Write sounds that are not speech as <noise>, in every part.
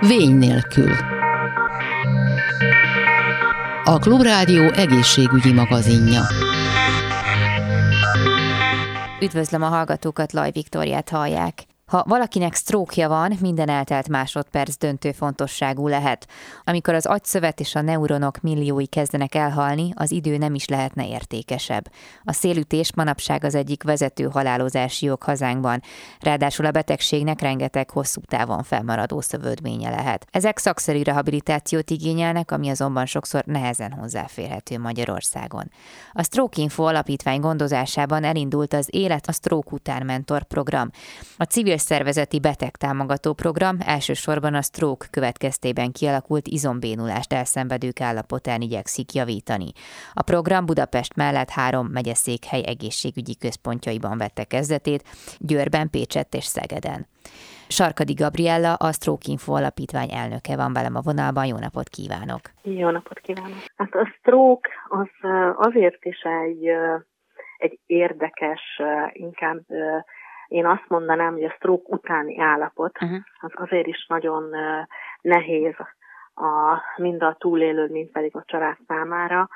Vény nélkül. A Klubrádió egészségügyi magazinja. Üdvözlöm a hallgatókat, Laj Viktoriát hallják. Ha valakinek sztrókja van, minden eltelt másodperc döntő fontosságú lehet. Amikor az agyszövet és a neuronok milliói kezdenek elhalni, az idő nem is lehetne értékesebb. A szélütés manapság az egyik vezető halálozási jog hazánkban, ráadásul a betegségnek rengeteg hosszú távon felmaradó szövődménye lehet. Ezek szakszerű rehabilitációt igényelnek, ami azonban sokszor nehezen hozzáférhető Magyarországon. A Stroke Info alapítvány gondozásában elindult az Élet a Stroke után mentor program. A civil civil szervezeti betegtámogató program elsősorban a stroke következtében kialakult izombénulást elszenvedők állapotán igyekszik javítani. A program Budapest mellett három megyeszékhely egészségügyi központjaiban vette kezdetét, Győrben, Pécsett és Szegeden. Sarkadi Gabriella, a Stroke Info alapítvány elnöke van velem a vonalban. Jó napot kívánok! Jó napot kívánok! Hát a stroke az azért is egy, egy érdekes, inkább én azt mondanám, hogy a stroke utáni állapot uh-huh. az azért is nagyon nehéz a, mind a túlélő, mind pedig a család számára,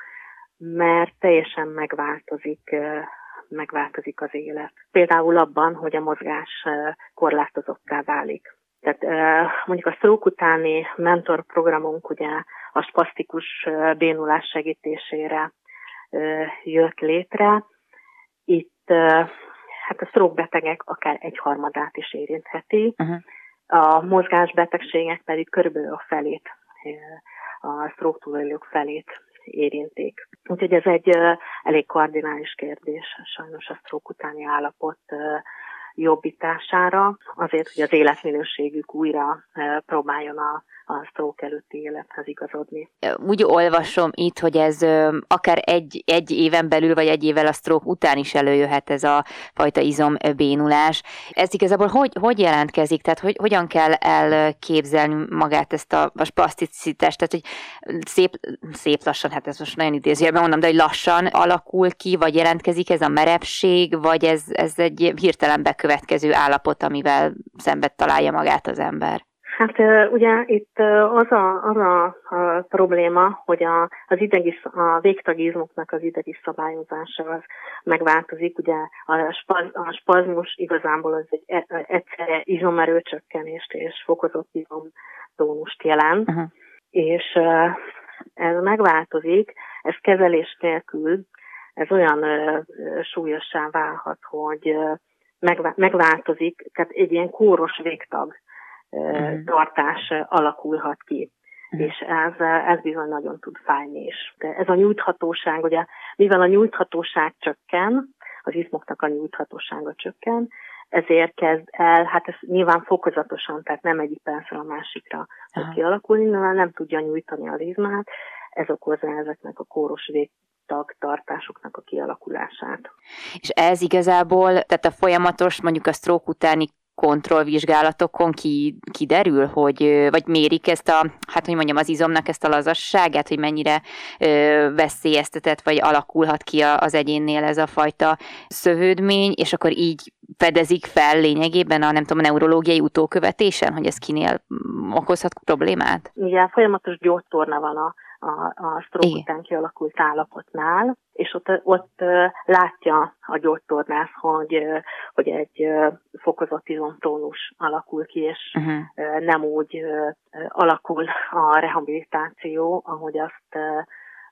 mert teljesen megváltozik, megváltozik az élet. Például abban, hogy a mozgás korlátozották válik. Tehát mondjuk a stroke utáni mentorprogramunk ugye a spasztikus bénulás segítésére jött létre. Itt hát a stroke betegek akár egyharmadát is érintheti, uh-huh. a mozgásbetegségek pedig körülbelül a felét, a stroke túlélők felét érinték. Úgyhogy ez egy elég kardinális kérdés, sajnos a stroke utáni állapot jobbítására, azért, hogy az életminőségük újra próbáljon a a stroke előtti élethez igazodni. Úgy olvasom itt, hogy ez akár egy, egy éven belül, vagy egy évvel a stroke után is előjöhet ez a fajta izombénulás. Ez igazából hogy, hogy jelentkezik? Tehát hogy, hogyan kell elképzelni magát ezt a, a plasticitást? Tehát, hogy szép, szép lassan, hát ez most nagyon idézőjelben mondom, de hogy lassan alakul ki, vagy jelentkezik ez a merevség, vagy ez, ez egy hirtelen bekövetkező állapot, amivel szembe találja magát az ember? Hát ugye itt az a, az a, a probléma, hogy a, az idegi, a végtagizmoknak az idegi szabályozása az megváltozik. Ugye a, spaz, a spazmus igazából az egy e, egyszerre izomerőcsökkenést és fokozott izomtónust jelent, uh-huh. és ez megváltozik, ez kezelés nélkül, ez olyan súlyossá válhat, hogy megváltozik, tehát egy ilyen kóros végtag uh-huh. tartás alakulhat ki. Uh-huh. És ez, ez bizony nagyon tud fájni is. De ez a nyújthatóság, ugye, mivel a nyújthatóság csökken, az izmoknak a nyújthatósága csökken, ezért kezd el, hát ez nyilván fokozatosan, tehát nem egyik percre a másikra fog kialakulni, mivel nem tudja nyújtani az izmát, ez okozza ezeknek a kóros végtag tartásoknak a kialakulását. És ez igazából, tehát a folyamatos, mondjuk a stroke utáni kontrollvizsgálatokon ki, kiderül, hogy, vagy mérik ezt a, hát hogy mondjam, az izomnak ezt a lazasságát, hogy mennyire ö, veszélyeztetett, vagy alakulhat ki az egyénnél ez a fajta szövődmény, és akkor így fedezik fel lényegében a, nem tudom, a neurológiai utókövetésen, hogy ez kinél okozhat problémát? Igen, folyamatos gyógytorna van a a, a stroke után kialakult állapotnál, és ott, ott látja a gyógytornász, hogy, hogy egy fokozott izomtónus alakul ki, és uh-huh. nem úgy alakul a rehabilitáció, ahogy azt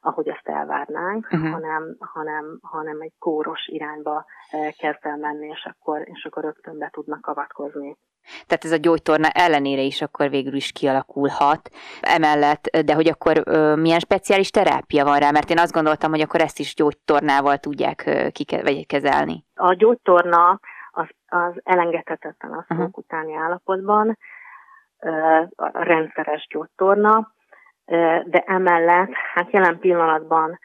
ahogy azt elvárnánk, uh-huh. hanem, hanem, hanem egy kóros irányba kezd el menni, és akkor, és akkor rögtön be tudnak avatkozni. Tehát ez a gyógytorna ellenére is akkor végül is kialakulhat. Emellett, de hogy akkor ö, milyen speciális terápia van rá? Mert én azt gondoltam, hogy akkor ezt is gyógytornával tudják ö, kike, vagy kezelni. A gyógytorna az, az elengedhetetlen a uh-huh. utáni állapotban, ö, a rendszeres gyógytorna, de emellett, hát jelen pillanatban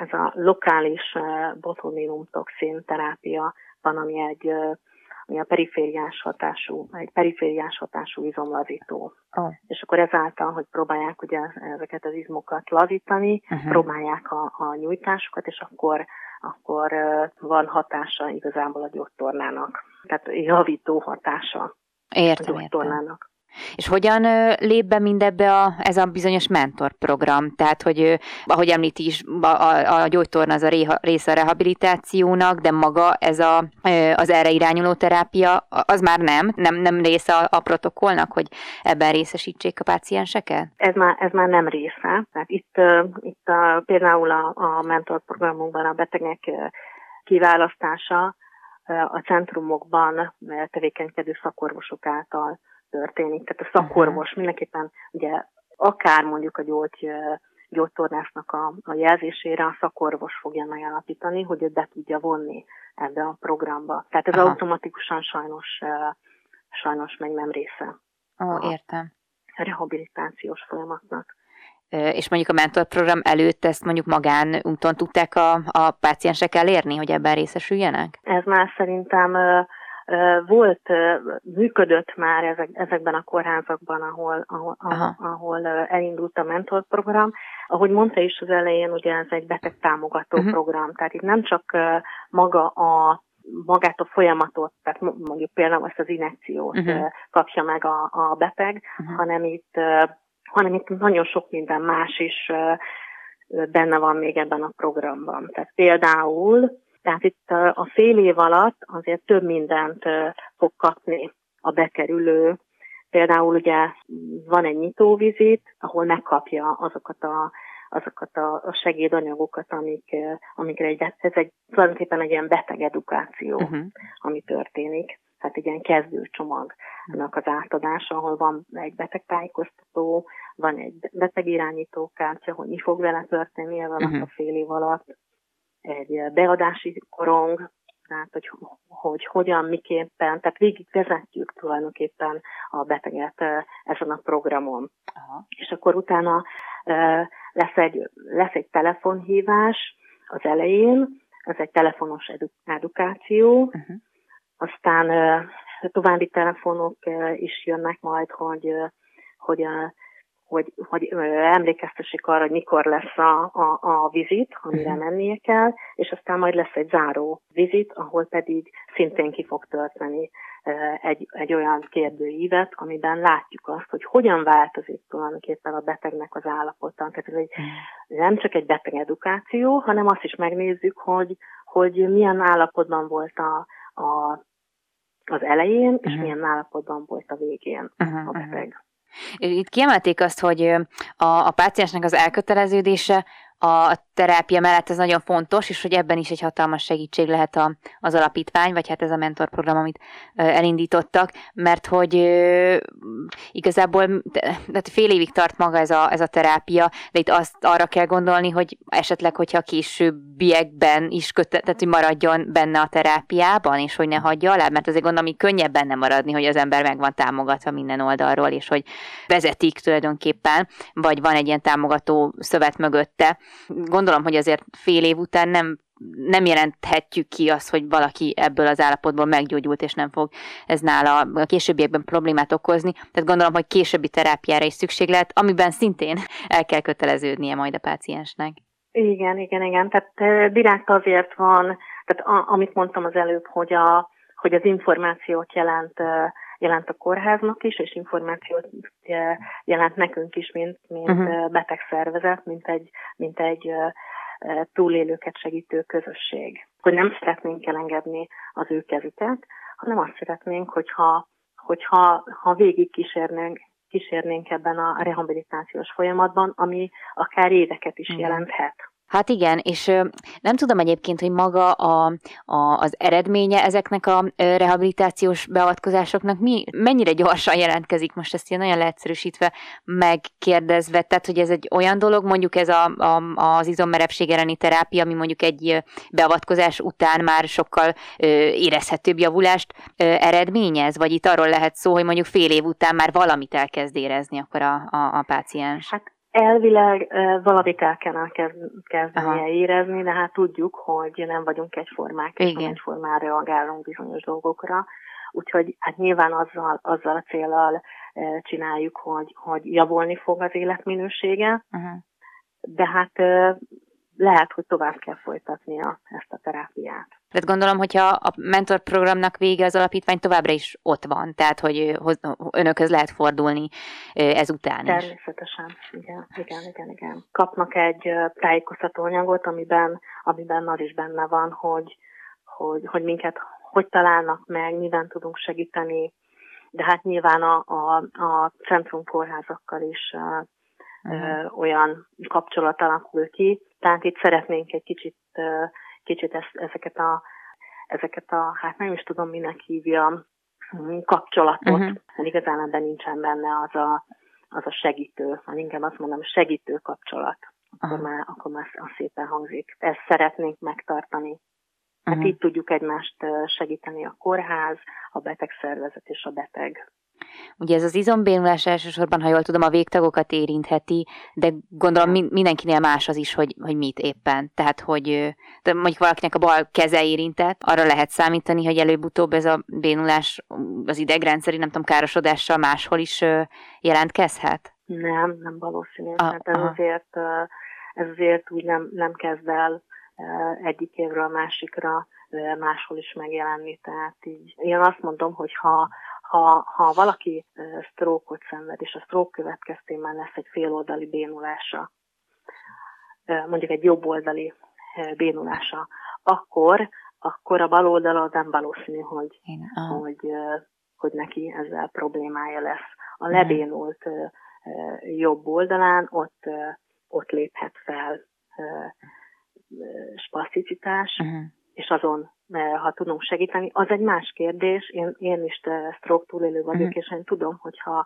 ez a lokális botulinum toxin terápia van, ami egy ami a perifériás hatású, egy perifériás hatású izomlazító. Oh. És akkor ezáltal, hogy próbálják ugye ezeket az izmokat lazítani, uh-huh. próbálják a, a nyújtásokat, és akkor akkor van hatása igazából a gyógytornának. Tehát javító hatása értem, a gyógytornának. És hogyan lép be mindebbe a, ez a bizonyos mentorprogram? Tehát, hogy ahogy említi is, a, a, a gyógytorna az a réha, része a rehabilitációnak, de maga ez a, az erre irányuló terápia, az már nem? Nem, nem része a, a protokollnak, hogy ebben részesítsék a pácienseket? Ez már, ez már nem része. Tehát itt, itt a, például a, a mentorprogramunkban a betegek kiválasztása a centrumokban tevékenykedő szakorvosok által történik. Tehát a szakorvos mindenképpen ugye akár mondjuk a gyógy, gyógytornásnak a, a jelzésére a szakorvos fogja megállapítani, hogy őt be tudja vonni ebbe a programba. Tehát ez Aha. automatikusan sajnos, sajnos meg nem része. Ó, értem. A rehabilitációs folyamatnak. És mondjuk a mentorprogram előtt ezt mondjuk magán úton tudták a, a páciensek elérni, hogy ebben részesüljenek? Ez már szerintem volt, működött már ezek, ezekben a kórházakban, ahol, ahol, ahol elindult a mentorprogram. Ahogy mondta is az elején, ugye ez egy betegtámogató uh-huh. program, tehát itt nem csak maga a magát a folyamatot, tehát mondjuk például ezt az inekciót uh-huh. kapja meg a, a beteg, uh-huh. hanem itt hanem itt nagyon sok minden más is benne van még ebben a programban. Tehát például tehát itt a fél év alatt azért több mindent fog kapni a bekerülő. Például ugye van egy nyitóvizit, ahol megkapja azokat a azokat a, segédanyagokat, amik, amikre egy, ez egy, tulajdonképpen egy ilyen beteg edukáció, uh-huh. ami történik. Tehát egy ilyen kezdőcsomagnak az átadása, ahol van egy betegtájékoztató, van egy betegirányítókártya, hogy mi fog vele történni alatt uh-huh. a fél év alatt, egy beadási korong, tehát hogy, hogy hogyan, miképpen, tehát végig vezetjük tulajdonképpen a beteget ezen a programon. Aha. És akkor utána lesz egy, lesz egy telefonhívás az elején, ez egy telefonos edu- edukáció, uh-huh. aztán további telefonok is jönnek majd, hogy, hogy hogy, hogy emlékeztessék arra, hogy mikor lesz a, a, a vizit, amire uh-huh. mennie kell, és aztán majd lesz egy záró vizit, ahol pedig szintén ki fog tölteni egy, egy olyan kérdőívet, amiben látjuk azt, hogy hogyan változik tulajdonképpen a betegnek az állapota. Tehát ez egy, uh-huh. nem csak egy beteg edukáció, hanem azt is megnézzük, hogy, hogy milyen állapotban volt a, a, az elején, és uh-huh. milyen állapotban volt a végén uh-huh. a beteg. Itt kiemelték azt, hogy a, a páciensnek az elköteleződése a terápia mellett ez nagyon fontos, és hogy ebben is egy hatalmas segítség lehet a, az alapítvány, vagy hát ez a mentorprogram, amit elindítottak, mert hogy igazából tehát fél évig tart maga ez a, ez a terápia, de itt azt arra kell gondolni, hogy esetleg, hogyha későbbiekben is köte, tehát hogy maradjon benne a terápiában, és hogy ne hagyja alá, mert azért gondolom, hogy könnyebb benne maradni, hogy az ember meg van támogatva minden oldalról, és hogy vezetik tulajdonképpen, vagy van egy ilyen támogató szövet mögötte, gondolom, hogy azért fél év után nem nem jelenthetjük ki azt, hogy valaki ebből az állapotból meggyógyult, és nem fog ez nála a későbbiekben problémát okozni. Tehát gondolom, hogy későbbi terápiára is szükség lehet, amiben szintén el kell köteleződnie majd a páciensnek. Igen, igen, igen. Tehát direkt azért van, tehát a, amit mondtam az előbb, hogy, a, hogy az információt jelent jelent a kórháznak is, és információt jelent nekünk is, mint, mint uh-huh. betegszervezet, mint egy, mint egy túlélőket segítő közösség. Hogy nem szeretnénk elengedni az ő kezüket, hanem azt szeretnénk, hogyha, hogyha ha végig kísérnénk, kísérnénk ebben a rehabilitációs folyamatban, ami akár éveket is jelenthet. Hát igen, és nem tudom egyébként, hogy maga a, a, az eredménye ezeknek a rehabilitációs beavatkozásoknak mi, mennyire gyorsan jelentkezik, most ezt ilyen nagyon leegyszerűsítve megkérdezve, tehát hogy ez egy olyan dolog, mondjuk ez a, a, az izommerepség elleni terápia, ami mondjuk egy beavatkozás után már sokkal érezhetőbb javulást eredményez, vagy itt arról lehet szó, hogy mondjuk fél év után már valamit elkezd érezni akkor a, a, a páciens? Hát Elvileg valamit el kellene kezdenie érezni, de hát tudjuk, hogy nem vagyunk egyformák, és nem egyformán reagálunk bizonyos dolgokra. Úgyhogy hát nyilván azzal, azzal a célral csináljuk, hogy, hogy javulni fog az életminősége, uh-huh. de hát lehet, hogy tovább kell folytatnia ezt a terápiát. Tehát gondolom, hogyha a mentorprogramnak vége az alapítvány továbbra is ott van, tehát hogy önökhöz lehet fordulni ezután is. Természetesen, igen, igen, igen, igen. Kapnak egy tájékoztató anyagot, amiben, amiben az is benne van, hogy, hogy, hogy minket hogy találnak meg, miben tudunk segíteni, de hát nyilván a, a, a centrum kórházakkal is uh-huh. olyan kapcsolat alakul ki. Tehát itt szeretnénk egy kicsit, kicsit ezeket a ezeket a, hát nem is tudom, minek hívja, hm, kapcsolatot, uh-huh. igazán ebben nincsen benne az a, az a segítő, hanem inkább azt mondom, segítő kapcsolat. Akkor, uh-huh. már, akkor már az szépen hangzik. Ezt szeretnénk megtartani. Hát uh-huh. így tudjuk egymást segíteni a kórház, a betegszervezet és a beteg. Ugye ez az izombénulás elsősorban, ha jól tudom, a végtagokat érintheti, de gondolom mindenkinél más az is, hogy, hogy mit éppen. Tehát, hogy de mondjuk valakinek a bal keze érintett, arra lehet számítani, hogy előbb-utóbb ez a bénulás az idegrendszeri, nem tudom, károsodással máshol is jelentkezhet? Nem, nem valószínű. Ah, hát ez azért, ez azért úgy nem, nem kezd el egyik évről a másikra máshol is megjelenni. Tehát így én azt mondom, hogy ha, ha, ha valaki sztrókot szenved, és a sztrók következtében lesz egy féloldali bénulása, mondjuk egy jobboldali bénulása, akkor, akkor a bal oldalon nem valószínű, hogy, Én, hogy, hogy neki ezzel problémája lesz. A lebénult jobb oldalán ott, ott léphet fel spaszticitás, uh-huh. és azon, ha tudunk segíteni, az egy más kérdés. Én, én is stroke túlélő vagyok, uh-huh. és én tudom, hogyha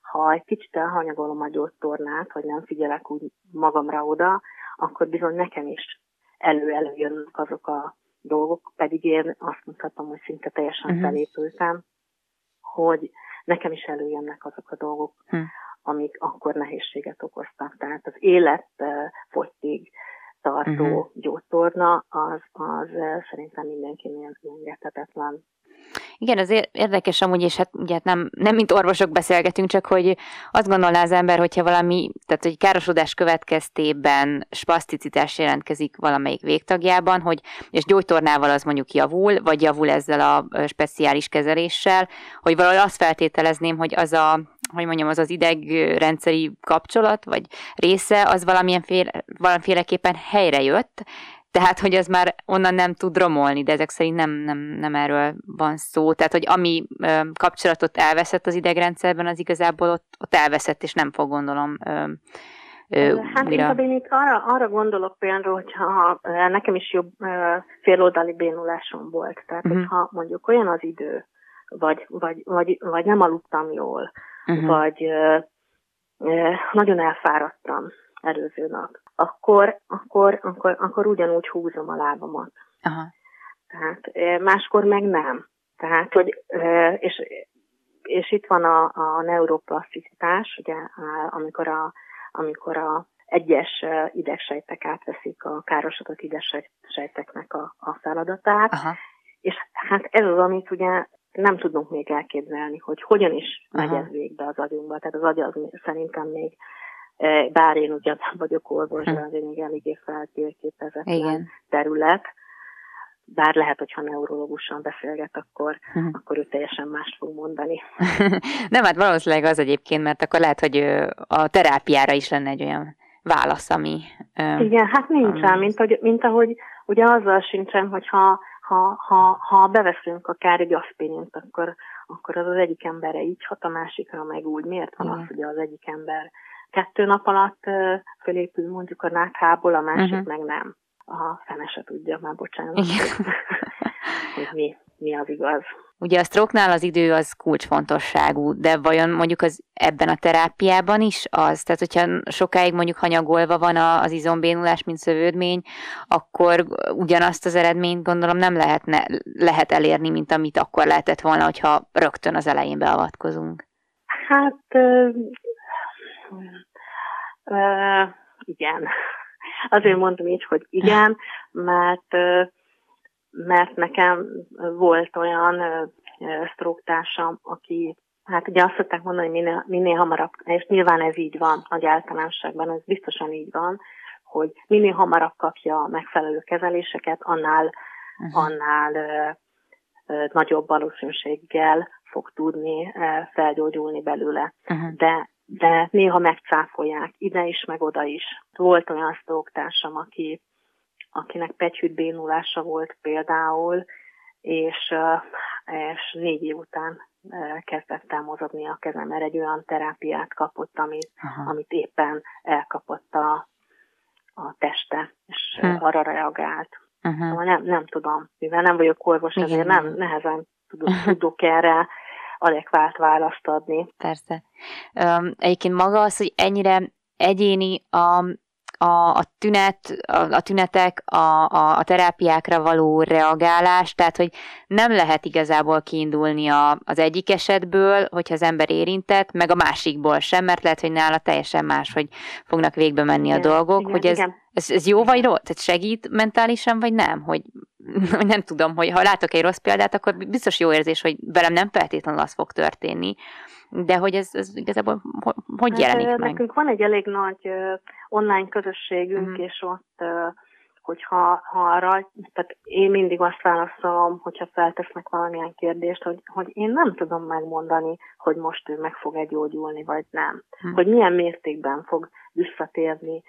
ha egy kicsit elhanyagolom a gyógytornát, vagy nem figyelek úgy magamra oda, akkor bizony nekem is elő-előjönnek azok a dolgok, pedig én azt mondhatom, hogy szinte teljesen uh-huh. felépültem, hogy nekem is előjönnek azok a dolgok, uh-huh. amik akkor nehézséget okoztak. Tehát az élet fogytig, tartó uh-huh. gyógytorna, az, az szerintem mindenkinél engedhetetlen. Igen, az érdekes amúgy, és hát ugye nem, nem mint orvosok beszélgetünk, csak hogy azt gondolná az ember, hogyha valami, tehát hogy károsodás következtében spaszticitás jelentkezik valamelyik végtagjában, hogy és gyógytornával az mondjuk javul, vagy javul ezzel a speciális kezeléssel, hogy valahogy azt feltételezném, hogy az a hogy mondjam, az az idegrendszeri kapcsolat, vagy része, az valamilyen féle, valamiféleképpen helyre jött, tehát, hogy az már onnan nem tud romolni, de ezek szerint nem, nem, nem erről van szó. Tehát, hogy ami ö, kapcsolatot elveszett az idegrendszerben, az igazából ott, ott elveszett, és nem fog gondolom ö, ö, Hát mira... én itt arra, arra gondolok például, hogyha nekem is jobb féloldali bénulásom volt. Tehát, uh-huh. hogyha mondjuk olyan az idő, vagy, vagy, vagy, vagy nem aludtam jól, uh-huh. vagy nagyon elfáradtam előző nap, akkor, akkor, akkor, akkor ugyanúgy húzom a lábamat. Aha. Tehát máskor meg nem. Tehát, hogy, és, és itt van a, a neuroplaszticitás, ugye, amikor a, amikor a egyes idegsejtek átveszik a károsodott idegsejteknek a, a feladatát, Aha. és hát ez az, amit ugye nem tudunk még elképzelni, hogy hogyan is megy ez végbe az agyunkba. Tehát az agy az szerintem még E, bár én ugyan vagyok orvos, de azért még eléggé feltérképezetlen terület, bár lehet, hogyha neurológusan beszélget, akkor, uh-huh. akkor ő teljesen mást fog mondani. <laughs> Nem, hát valószínűleg az egyébként, mert akkor lehet, hogy a terápiára is lenne egy olyan válasz, ami... Igen, hát nincsen, ami... mint, mint ahogy ugye azzal sincsen, hogy ha, ha, ha, beveszünk akár egy aspirint, akkor, akkor az az egyik emberre így hat, a másikra meg úgy. Miért van Igen. az, hogy az egyik ember kettő nap alatt fölépül mondjuk a náthából, a másik uh-huh. meg nem. A fene se tudja, már bocsánat, <laughs> hogy mi, mi az igaz. Ugye a stroke az idő az kulcsfontosságú, de vajon mondjuk az ebben a terápiában is az? Tehát, hogyha sokáig mondjuk hanyagolva van az izombénulás, mint szövődmény, akkor ugyanazt az eredményt gondolom nem lehetne, lehet elérni, mint amit akkor lehetett volna, hogyha rögtön az elején beavatkozunk. Hát Uh, igen. Azért mondom így, hogy igen, mert, mert nekem volt olyan sztróktársam, aki, hát ugye azt szokták mondani, hogy minél, minél hamarabb, és nyilván ez így van, nagy általánosságban, ez biztosan így van, hogy minél hamarabb kapja a megfelelő kezeléseket, annál, uh-huh. annál ö, ö, nagyobb valószínűséggel fog tudni ö, felgyógyulni belőle. Uh-huh. De de néha megcáfolják, ide is, meg oda is. Volt olyan sztóktársam, aki, akinek pegyhűtbénulása volt például, és, és négy év után kezdett el mozogni a kezem, mert egy olyan terápiát kapott, amit, amit éppen elkapott a, a teste, és hm. arra reagált. Uh-huh. Szóval nem, nem tudom, mivel nem vagyok orvos, ezért nem nehezen tudok, tudok erre adekvát választ adni. Persze. Um, egyébként maga az, hogy ennyire egyéni a, a, a tünet, a, a tünetek, a, a, a terápiákra való reagálás, tehát hogy nem lehet igazából kiindulni a, az egyik esetből, hogyha az ember érintett, meg a másikból sem, mert lehet, hogy nála teljesen más, hogy fognak végbe menni igen, a dolgok, igen, hogy ez, igen. Ez, ez jó vagy rossz? Tehát segít mentálisan, vagy nem? Hogy <laughs> nem tudom, hogy ha látok egy rossz példát, akkor biztos jó érzés, hogy velem nem feltétlenül az fog történni, de hogy ez, ez igazából hogy hát, jelenik hát, meg? Nekünk van egy elég nagy uh, online közösségünk, mm. és ott uh, hogyha ha arra, tehát én mindig azt válaszolom, hogyha feltesznek valamilyen kérdést, hogy, hogy én nem tudom megmondani, hogy most ő meg fog-e gyógyulni, vagy nem. Hm. Hogy milyen mértékben fog visszatérni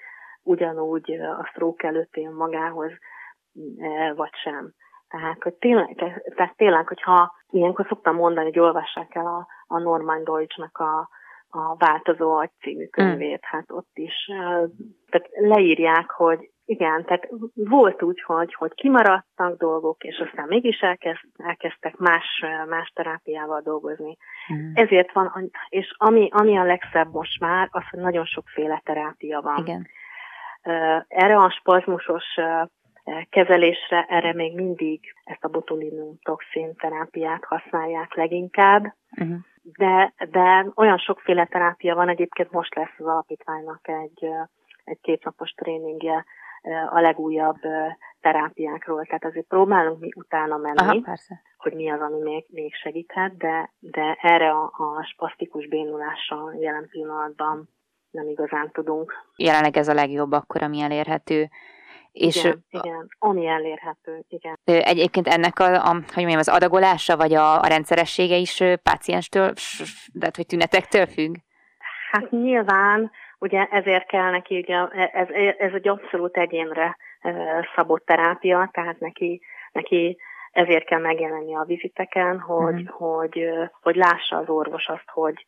ugyanúgy a stroke előtt én magához, vagy sem. Tehát, hogy tényleg, tehát tényleg, hogyha ilyenkor szoktam mondani, hogy olvassák el a, a Norman Deutschnak a, a Változó Agy című könyvét, mm. hát ott is tehát leírják, hogy igen, tehát volt úgy, hogy, hogy kimaradtak dolgok, és aztán mégis elkezd, elkezdtek más, más terápiával dolgozni. Mm. Ezért van, és ami, ami a legszebb most már, az, hogy nagyon sokféle terápia van. Igen. Erre a spazmusos kezelésre erre még mindig ezt a botulinum toxin terápiát használják leginkább, uh-huh. de, de olyan sokféle terápia van, egyébként most lesz az alapítványnak egy, egy kétnapos tréningje a legújabb terápiákról, tehát azért próbálunk mi utána menni, Aha, persze. hogy mi az, ami még, még segíthet, de, de erre a, a spasztikus bénulásra jelen pillanatban nem igazán tudunk. Jelenleg ez a legjobb akkor, ami elérhető. És igen, igen, ami elérhető, igen. Egyébként ennek a, a hogy mondjam, az adagolása, vagy a, a rendszeressége is pácienstől, tehát hogy tünetektől függ? Hát nyilván, ugye ezért kell neki, ugye ez, ez egy abszolút egyénre szabott terápia, tehát neki, neki ezért kell megjelenni a viziteken, hogy, uh-huh. hogy, hogy lássa az orvos azt, hogy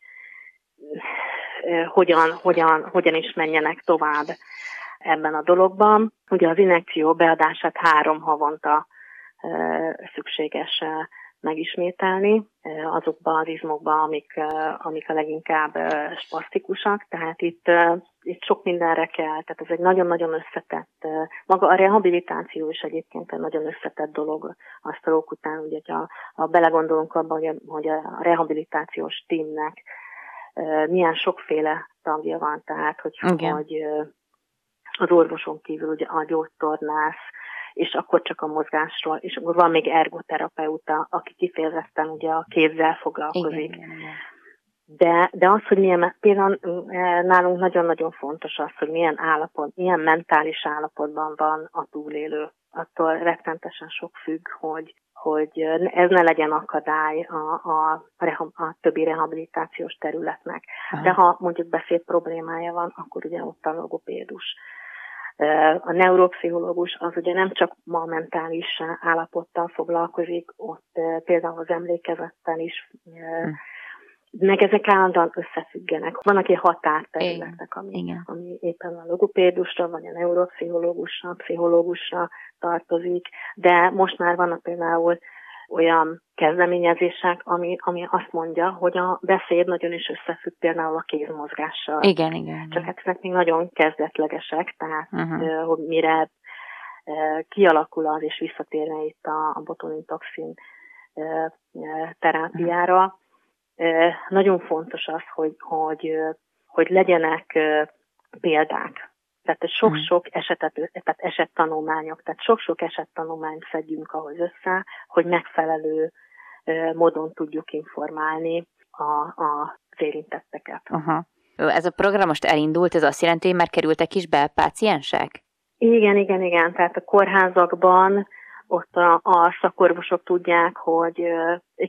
hogyan, hogyan, hogyan is menjenek tovább ebben a dologban. Ugye az injekció beadását három havonta szükséges megismételni azokban az izmokban, amik, amik a leginkább spasztikusak, tehát itt, itt sok mindenre kell, tehát ez egy nagyon-nagyon összetett, maga a rehabilitáció is egyébként egy nagyon összetett dolog. A stroke után, ugye, ha, ha belegondolunk abban, hogy, hogy a rehabilitációs tímnek milyen sokféle tagja van, tehát hogy, okay. hogy az orvoson kívül ugye a gyógytornász, és akkor csak a mozgásról, és akkor van még ergoterapeuta, aki kifejezetten ugye a kézzel foglalkozik. Igen, igen, igen. De, de az, hogy milyen, például nálunk nagyon-nagyon fontos az, hogy milyen állapot, milyen mentális állapotban van a túlélő. Attól rettentesen sok függ, hogy, hogy ez ne legyen akadály a, a, a, a többi rehabilitációs területnek. Aha. De ha mondjuk beszéd problémája van, akkor ugye ott a logopédus. A neuropszichológus az ugye nem csak ma mentális állapottal foglalkozik, ott például az emlékezettel is, hm. Meg ezek állandóan összefüggenek. Van, aki határterületek, ami, ami éppen a logopédusra, vagy a neuropszichológusra, pszichológusra tartozik, de most már vannak például olyan kezdeményezések, ami, ami azt mondja, hogy a beszéd nagyon is összefügg például a kézmozgással. Igen, igen. Csak hát ezek még nagyon kezdetlegesek, tehát uh-huh. hogy mire kialakul az, és visszatérne itt a, a botulintoxin terápiára. Nagyon fontos az, hogy, hogy, hogy legyenek példák tehát sok-sok hmm. esetet, tehát esettanulmányok, tehát sok-sok esettanulmányt szedjünk ahhoz össze, hogy megfelelő módon tudjuk informálni a, a, érintetteket. Aha. Ez a program most elindult, ez azt jelenti, hogy már kerültek is be páciensek? Igen, igen, igen. Tehát a kórházakban ott a, a szakorvosok tudják, hogy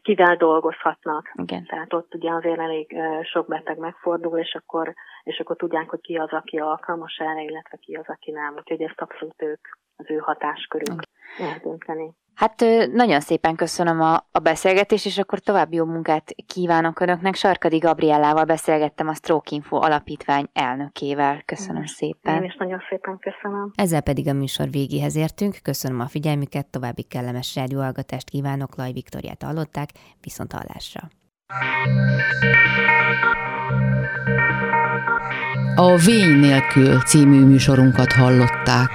kivel dolgozhatnak. Igen. Tehát ott ugye azért elég sok beteg megfordul, és akkor, és akkor tudják, hogy ki az, aki alkalmas erre, illetve ki az, aki nem. Úgyhogy ezt abszolút ők, az ő hatáskörük eldönteni. Hát nagyon szépen köszönöm a, a beszélgetést, és akkor további jó munkát kívánok Önöknek. Sarkadi Gabriellával beszélgettem a Stroke Info alapítvány elnökével. Köszönöm szépen. Én is nagyon szépen köszönöm. Ezzel pedig a műsor végéhez értünk. Köszönöm a figyelmüket, további kellemes rádióhallgatást kívánok. Laj Viktoriát hallották, viszont hallásra. A Vény nélkül című műsorunkat hallották.